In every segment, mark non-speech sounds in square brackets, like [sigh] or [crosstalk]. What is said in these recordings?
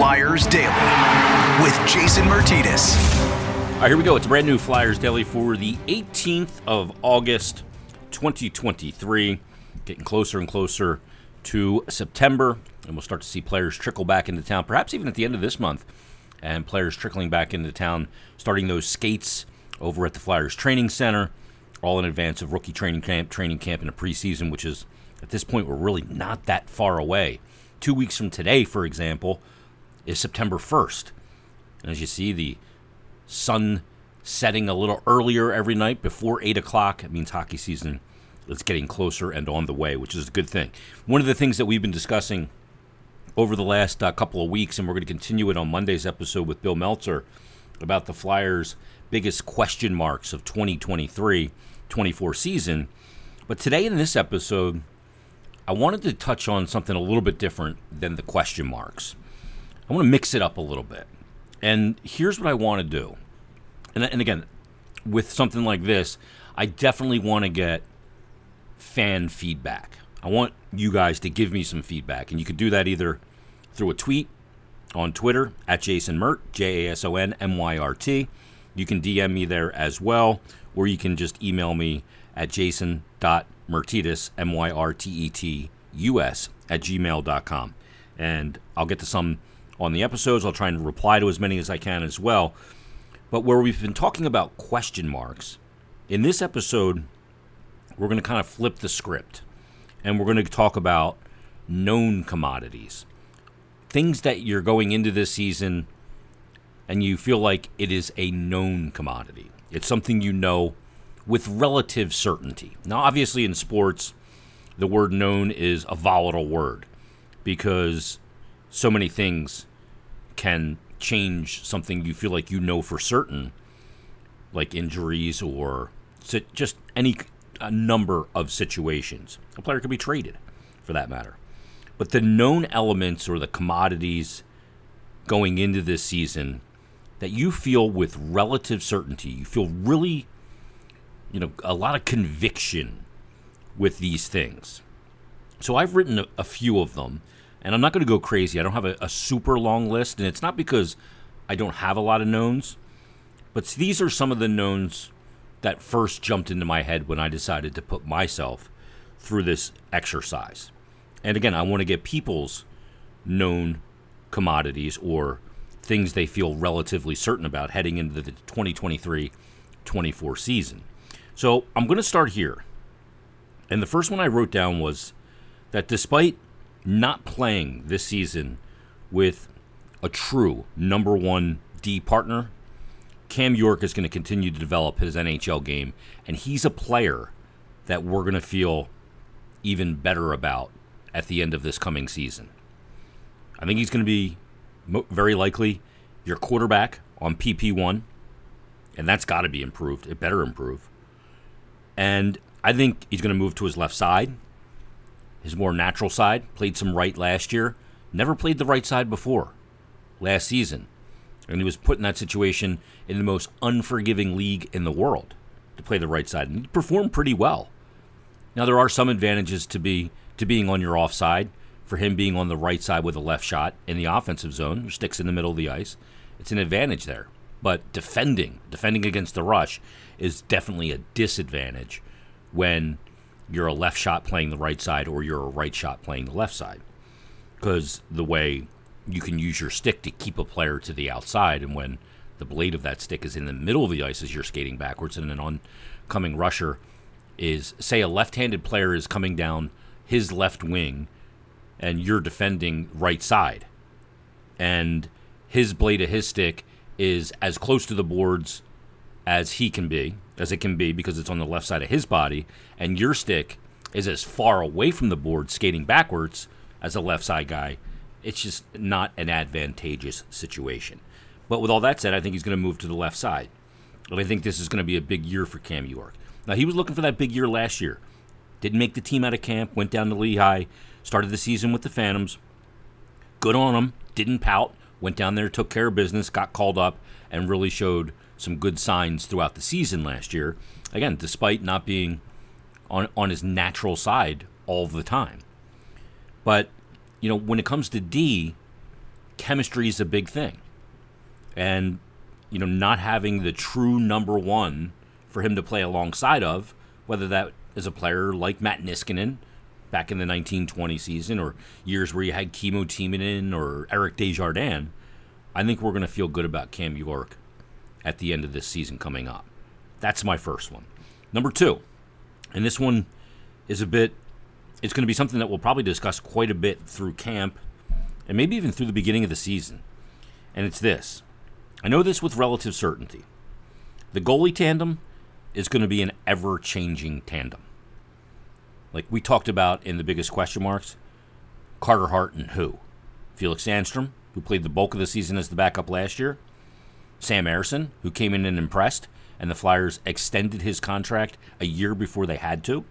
Flyers Daily with Jason Myrtetus. All right, here we go. It's brand new Flyers Daily for the 18th of August, 2023. Getting closer and closer to September, and we'll start to see players trickle back into town, perhaps even at the end of this month, and players trickling back into town, starting those skates over at the Flyers Training Center, all in advance of rookie training camp, training camp in a preseason, which is at this point we're really not that far away. Two weeks from today, for example, is September 1st. And as you see, the sun setting a little earlier every night before 8 o'clock. It means hockey season is getting closer and on the way, which is a good thing. One of the things that we've been discussing over the last uh, couple of weeks, and we're going to continue it on Monday's episode with Bill Meltzer about the Flyers' biggest question marks of 2023 24 season. But today in this episode, I wanted to touch on something a little bit different than the question marks. I want to mix it up a little bit. And here's what I want to do. And, and again, with something like this, I definitely want to get fan feedback. I want you guys to give me some feedback. And you could do that either through a tweet on Twitter at Jason Myrt, J A S O N M Y R T. You can DM me there as well, or you can just email me at jason.myrtetus, M Y R T E T U S, at gmail.com. And I'll get to some on the episodes. I'll try and reply to as many as I can as well. But where we've been talking about question marks, in this episode, we're going to kind of flip the script and we're going to talk about known commodities. Things that you're going into this season and you feel like it is a known commodity. It's something you know with relative certainty. Now, obviously, in sports, the word known is a volatile word because so many things can change something you feel like you know for certain, like injuries or just any a number of situations. A player could be traded, for that matter. But the known elements or the commodities going into this season that you feel with relative certainty, you feel really, you know, a lot of conviction with these things. So I've written a, a few of them, and I'm not going to go crazy. I don't have a, a super long list, and it's not because I don't have a lot of knowns, but these are some of the knowns that first jumped into my head when I decided to put myself through this exercise. And again, I want to get people's known commodities or things they feel relatively certain about heading into the 2023 24 season. So I'm going to start here. And the first one I wrote down was that despite not playing this season with a true number one D partner, Cam York is going to continue to develop his NHL game, and he's a player that we're going to feel even better about at the end of this coming season. I think he's going to be very likely your quarterback on PP1, and that's got to be improved. It better improve. And I think he's going to move to his left side, his more natural side. Played some right last year, never played the right side before last season and he was put in that situation in the most unforgiving league in the world to play the right side, and he performed pretty well. Now there are some advantages to be to being on your offside. For him being on the right side with a left shot in the offensive zone, your sticks in the middle of the ice, it's an advantage there. But defending, defending against the rush, is definitely a disadvantage when you're a left shot playing the right side or you're a right shot playing the left side. Because the way you can use your stick to keep a player to the outside, and when the blade of that stick is in the middle of the ice as you're skating backwards, and an oncoming rusher is, say, a left-handed player is coming down his left wing, and you're defending right side, and his blade of his stick is as close to the boards as he can be, as it can be, because it's on the left side of his body, and your stick is as far away from the board skating backwards as a left side guy it's just not an advantageous situation. But with all that said, I think he's going to move to the left side. And I think this is going to be a big year for Cam York. Now, he was looking for that big year last year. Didn't make the team out of camp, went down to Lehigh, started the season with the Phantoms. Good on him, didn't pout, went down there, took care of business, got called up, and really showed some good signs throughout the season last year. Again, despite not being on, on his natural side all the time. But you know, when it comes to D, chemistry is a big thing. And, you know, not having the true number one for him to play alongside of, whether that is a player like Matt Niskanen back in the 1920 season or years where you had Kimmo Timonen or Eric Desjardins, I think we're going to feel good about Cam York at the end of this season coming up. That's my first one. Number two, and this one is a bit, it's going to be something that we'll probably discuss quite a bit through camp and maybe even through the beginning of the season. And it's this I know this with relative certainty. The goalie tandem is going to be an ever changing tandem. Like we talked about in the biggest question marks Carter Hart and who? Felix Sandstrom, who played the bulk of the season as the backup last year. Sam Ersson, who came in and impressed, and the Flyers extended his contract a year before they had to.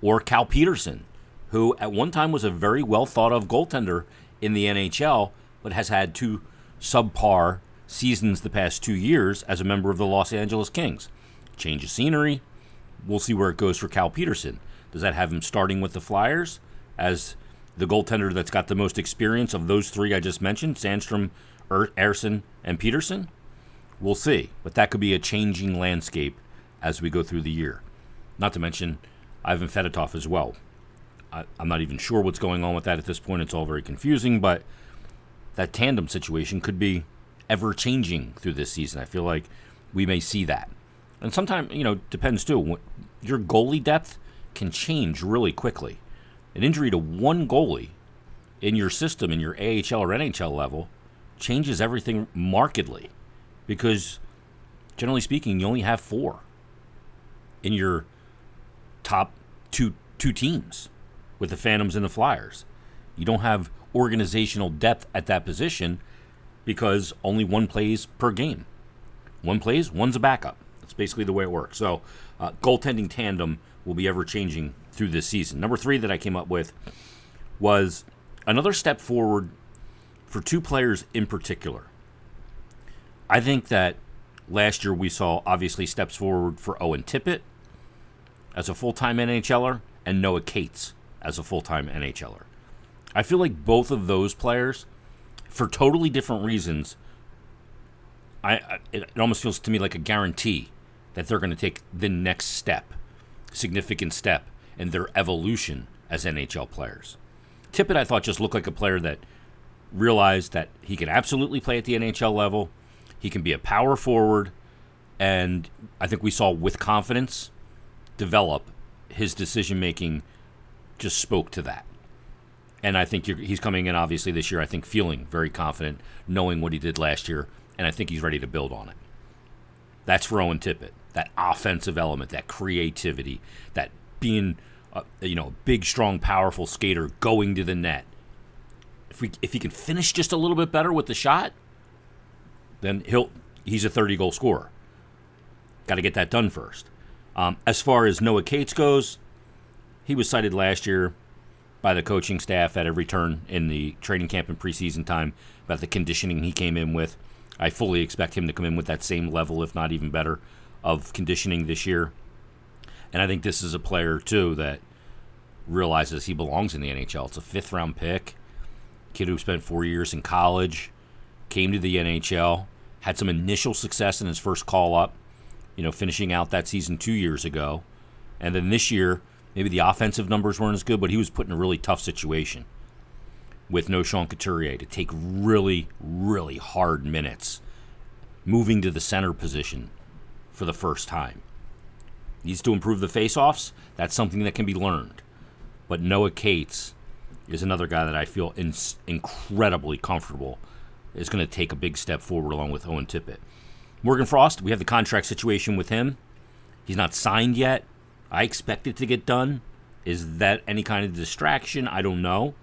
Or Cal Petersen, who at one time was a very well thought of goaltender in the NHL, but has had two subpar seasons the past two years as a member of the Los Angeles Kings. Change of scenery. We'll see where it goes for Cal Petersen. Does that have him starting with the Flyers as the goaltender that's got the most experience of those three I just mentioned, Sandstrom, er- Ersson, and Petersen? We'll see. But that could be a changing landscape as we go through the year. Not to mention Ivan Fedotov as well. I, am not even sure what's going on with that at this point. It's all very confusing, but that tandem situation could be ever changing through this season. I feel like we may see that. And sometimes, you know, depends too. Your goalie depth can change really quickly. An injury to one goalie in your system, in your AHL or NHL level, changes everything markedly because, generally speaking, you only have four in your top two two teams with the Phantoms and the Flyers. You don't have organizational depth at that position because only one plays per game. One plays, one's a backup. That's basically the way it works. So, uh, goaltending tandem will be ever changing through this season. Number three that I came up with was another step forward for two players in particular. I think that last year we saw obviously steps forward for Owen Tippett as a full time NHLer and Noah Cates as a full time NHLer. I feel like both of those players, for totally different reasons, I, it, it almost feels to me like a guarantee that they're going to take the next step, significant step in their evolution as NHL players. Tippett, I thought, just looked like a player that realized that he can absolutely play at the NHL level. He can be a power forward, and I think we saw with confidence develop his decision making just spoke to that. And I think he's coming in, obviously, this year, I think, feeling very confident, knowing what he did last year, and I think he's ready to build on it. That's for Owen Tippett. That offensive element, that creativity, that being, a, you know, a big, strong, powerful skater going to the net. If we, if he can finish just a little bit better with the shot, then he'll he's a 30 goal scorer. Got to get that done first. Um, as far as Noah Cates goes, he was cited last year by the coaching staff at every turn in the training camp and preseason time about the conditioning he came in with. I fully expect him to come in with that same level, if not even better, of conditioning this year. And I think this is a player, too, that realizes he belongs in the NHL. It's a fifth round pick, kid who spent four years in college, came to the NHL, had some initial success in his first call up, you know, finishing out that season two years ago. And then this year, Maybe the offensive numbers weren't as good, but he was put in a really tough situation with no Sean Couturier to take really, really hard minutes, moving to the center position for the first time. Needs to improve the faceoffs. That's something that can be learned. But Noah Cates is another guy that I feel in- incredibly comfortable is going to take a big step forward along with Owen Tippett. Morgan Frost, we have the contract situation with him. He's not signed yet. I expect it to get done. Is that any kind of distraction? I don't know.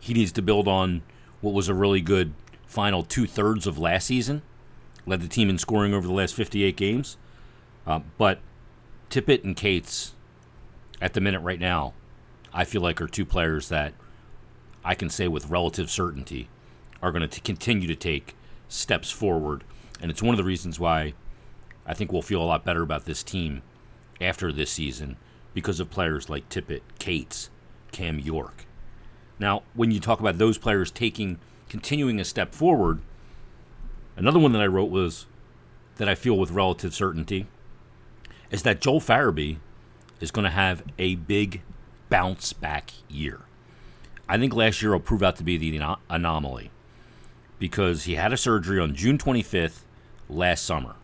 He needs to build on what was a really good final two thirds of last season. Led the team in scoring over the last 58 games. Uh, but Tippett and Cates, at the minute right now, I feel like are two players that I can say with relative certainty are going to continue to take steps forward. And it's one of the reasons why I think we'll feel a lot better about this team after this season because of players like Tippett, Cates, Cam York. Now, when you talk about those players taking continuing a step forward. Another one that I wrote was that I feel with relative certainty is that Joel Farabee is going to have a big bounce back year. I think last year will prove out to be the anomaly because he had a surgery on June 25th last summer.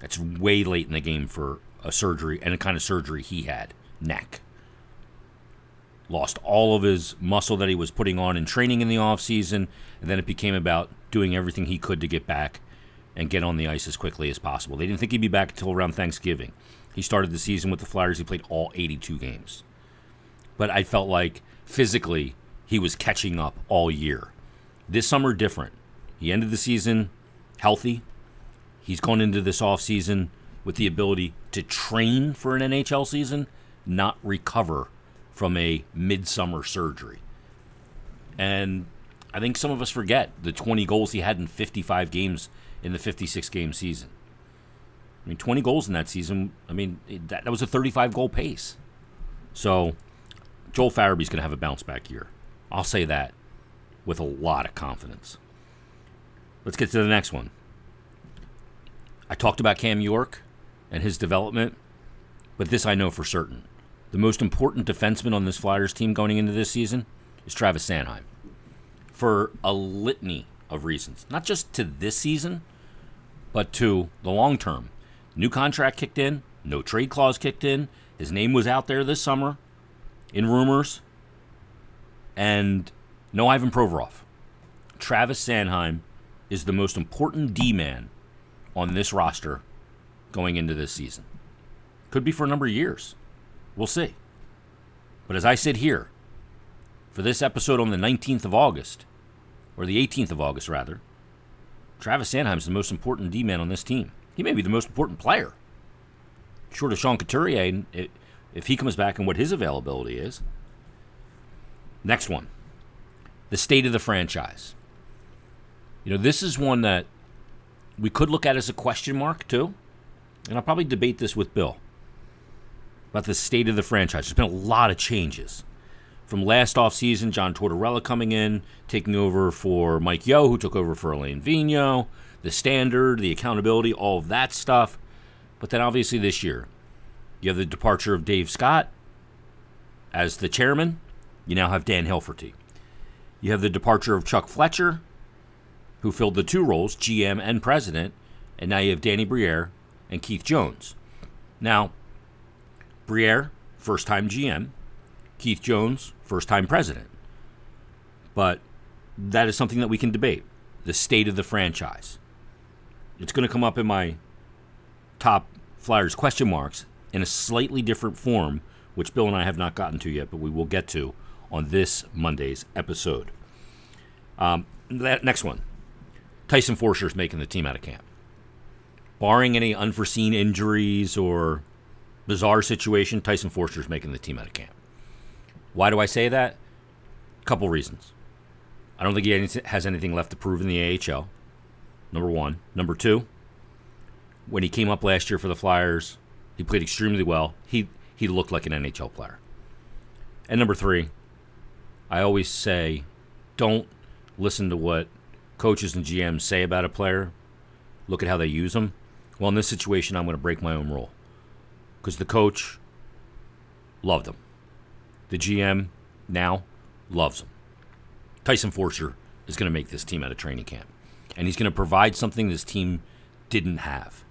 That's way late in the game for a surgery and the kind of surgery he had neck. Lost all of his muscle that he was putting on in training in the offseason, and then it became about doing everything he could to get back and get on the ice as quickly as possible. They didn't think he'd be back until around Thanksgiving. He started the season with the Flyers, he played all 82 games. But I felt like physically he was catching up all year. This summer, different. He ended the season healthy. He's gone into this offseason with the ability to train for an NHL season, not recover from a midsummer surgery. And I think some of us forget the 20 goals he had in 55 games in the 56 game season. I mean, 20 goals in that season. I mean, that, that was a 35 goal pace. So, Joel Farabee's going to have a bounce back year. I'll say that with a lot of confidence. Let's get to the next one. I talked about Cam York and his development, but this I know for certain. The most important defenseman on this Flyers team going into this season is Travis Sanheim. For a litany of reasons. Not just to this season, but to the long term. New contract kicked in, no trade clause kicked in. His name was out there this summer in rumors. And no Ivan Provorov. Travis Sanheim is the most important D man on this roster going into this season. Could be for a number of years. We'll see. But as I sit here for this episode on the 19th of August, or the 18th of August, rather, Travis Sanheim is the most important D man on this team. He may be the most important player. Short of Sean Couturier, if he comes back and what his availability is. Next one the state of the franchise. You know, this is one that we could look at as a question mark, too. And I'll probably debate this with Bill about the state of the franchise. There's been a lot of changes. From last offseason, John Tortorella coming in, taking over for Mike Yeo, who took over for Alain Vigneault, the standard, the accountability, all of that stuff. But then obviously this year, you have the departure of Dave Scott as the chairman. You now have Dan Hilferty. You have the departure of Chuck Fletcher, who filled the two roles, GM and president. And now you have Danny Briere and Keith Jones. Now, Briere, first time GM. Keith Jones, first time president. But that is something that we can debate the state of the franchise. It's going to come up in my top Flyers question marks in a slightly different form, which Bill and I have not gotten to yet, but we will get to on this Monday's episode. Um, that next one Tyson Foerster is making the team out of camp. Barring any unforeseen injuries or bizarre situation, Tyson Foerster is making the team out of camp. Why do I say that? A couple reasons. I don't think he has anything left to prove in the AHL. Number one. Number two, when he came up last year for the Flyers, he played extremely well. He he looked like an NHL player. And number three, I always say, don't listen to what coaches and GMs say about a player. Look at how they use them. Well, in this situation, I'm going to break my own rule because the coach loved him. The GM now loves him. Tyson Foerster is going to make this team out of training camp, and he's going to provide something this team didn't have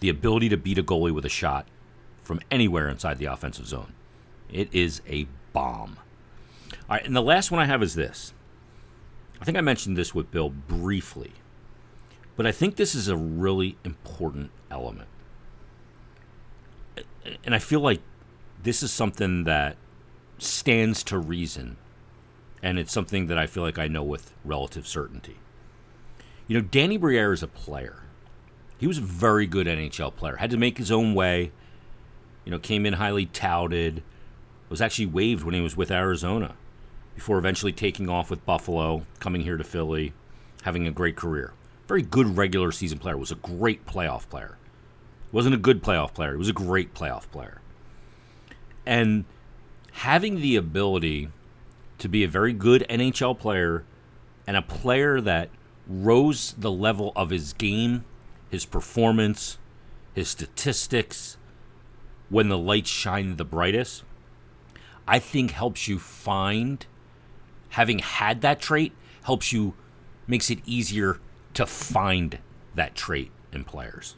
the ability to beat a goalie with a shot from anywhere inside the offensive zone. It is a bomb. All right, and the last one I have is this. I think I mentioned this with Bill briefly, but I think this is a really important element. And I feel like this is something that stands to reason, and it's something that I feel like I know with relative certainty. You know, Danny Briere is a player. He was a very good NHL player. Had to make his own way. You know, came in highly touted. Was actually waived when he was with Arizona before eventually taking off with Buffalo, coming here to Philly, having a great career. Very good regular season player. Was a great playoff player. Wasn't a good playoff player. He was a great playoff player. And having the ability to be a very good NHL player and a player that rose the level of his game, his performance, his statistics when the lights shine the brightest, I think helps you find having had that trait helps you makes it easier to find that trait in players.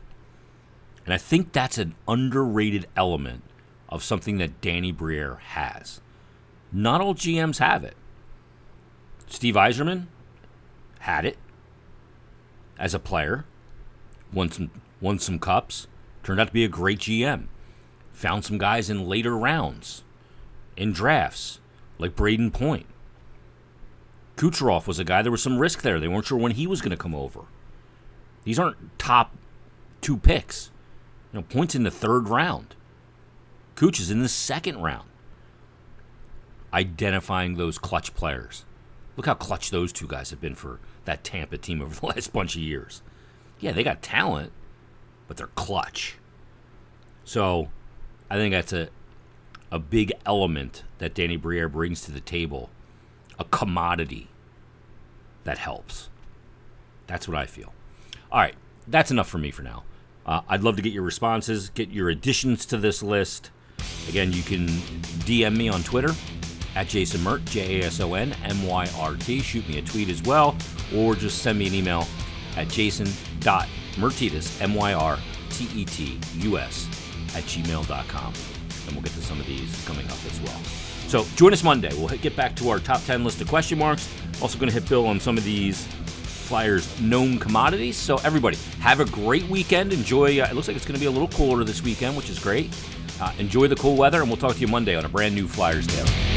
And I think that's an underrated element of something that Danny Briere has. Not all GMs have it. Steve Yzerman had it as a player, won some won some cups, turned out to be a great GM. Found some guys in later rounds, in drafts, like Brayden Point. Kucherov was a guy, there was some risk there. They weren't sure when he was going to come over. These aren't top two picks. You know, Point's in the third round. Cooch is in the second round. Identifying those clutch players. Look how clutch those two guys have been for that Tampa team over [laughs] the last bunch of years. Yeah, they got talent, but they're clutch. So I think that's a a big element that Danny Briere brings to the table. A commodity that helps. That's what I feel. All right, that's enough for me for now. Uh, I'd love to get your responses, get your additions to this list. Again, you can DM me on Twitter at Jason Myrt, J A S O N M Y R T. Shoot me a tweet as well, or just send me an email at jason.myrtetus, M Y R T E T U S, at gmail.com. And we'll get to some of these coming up as well. So join us Monday. We'll get back to our top 10 list of question marks. Also, going to hit Bill on some of these Flyers known commodities. So, everybody, have a great weekend. Enjoy. Uh, it looks like it's going to be a little cooler this weekend, which is great. Uh, enjoy the cool weather, and we'll talk to you Monday on a brand new Flyers Daily.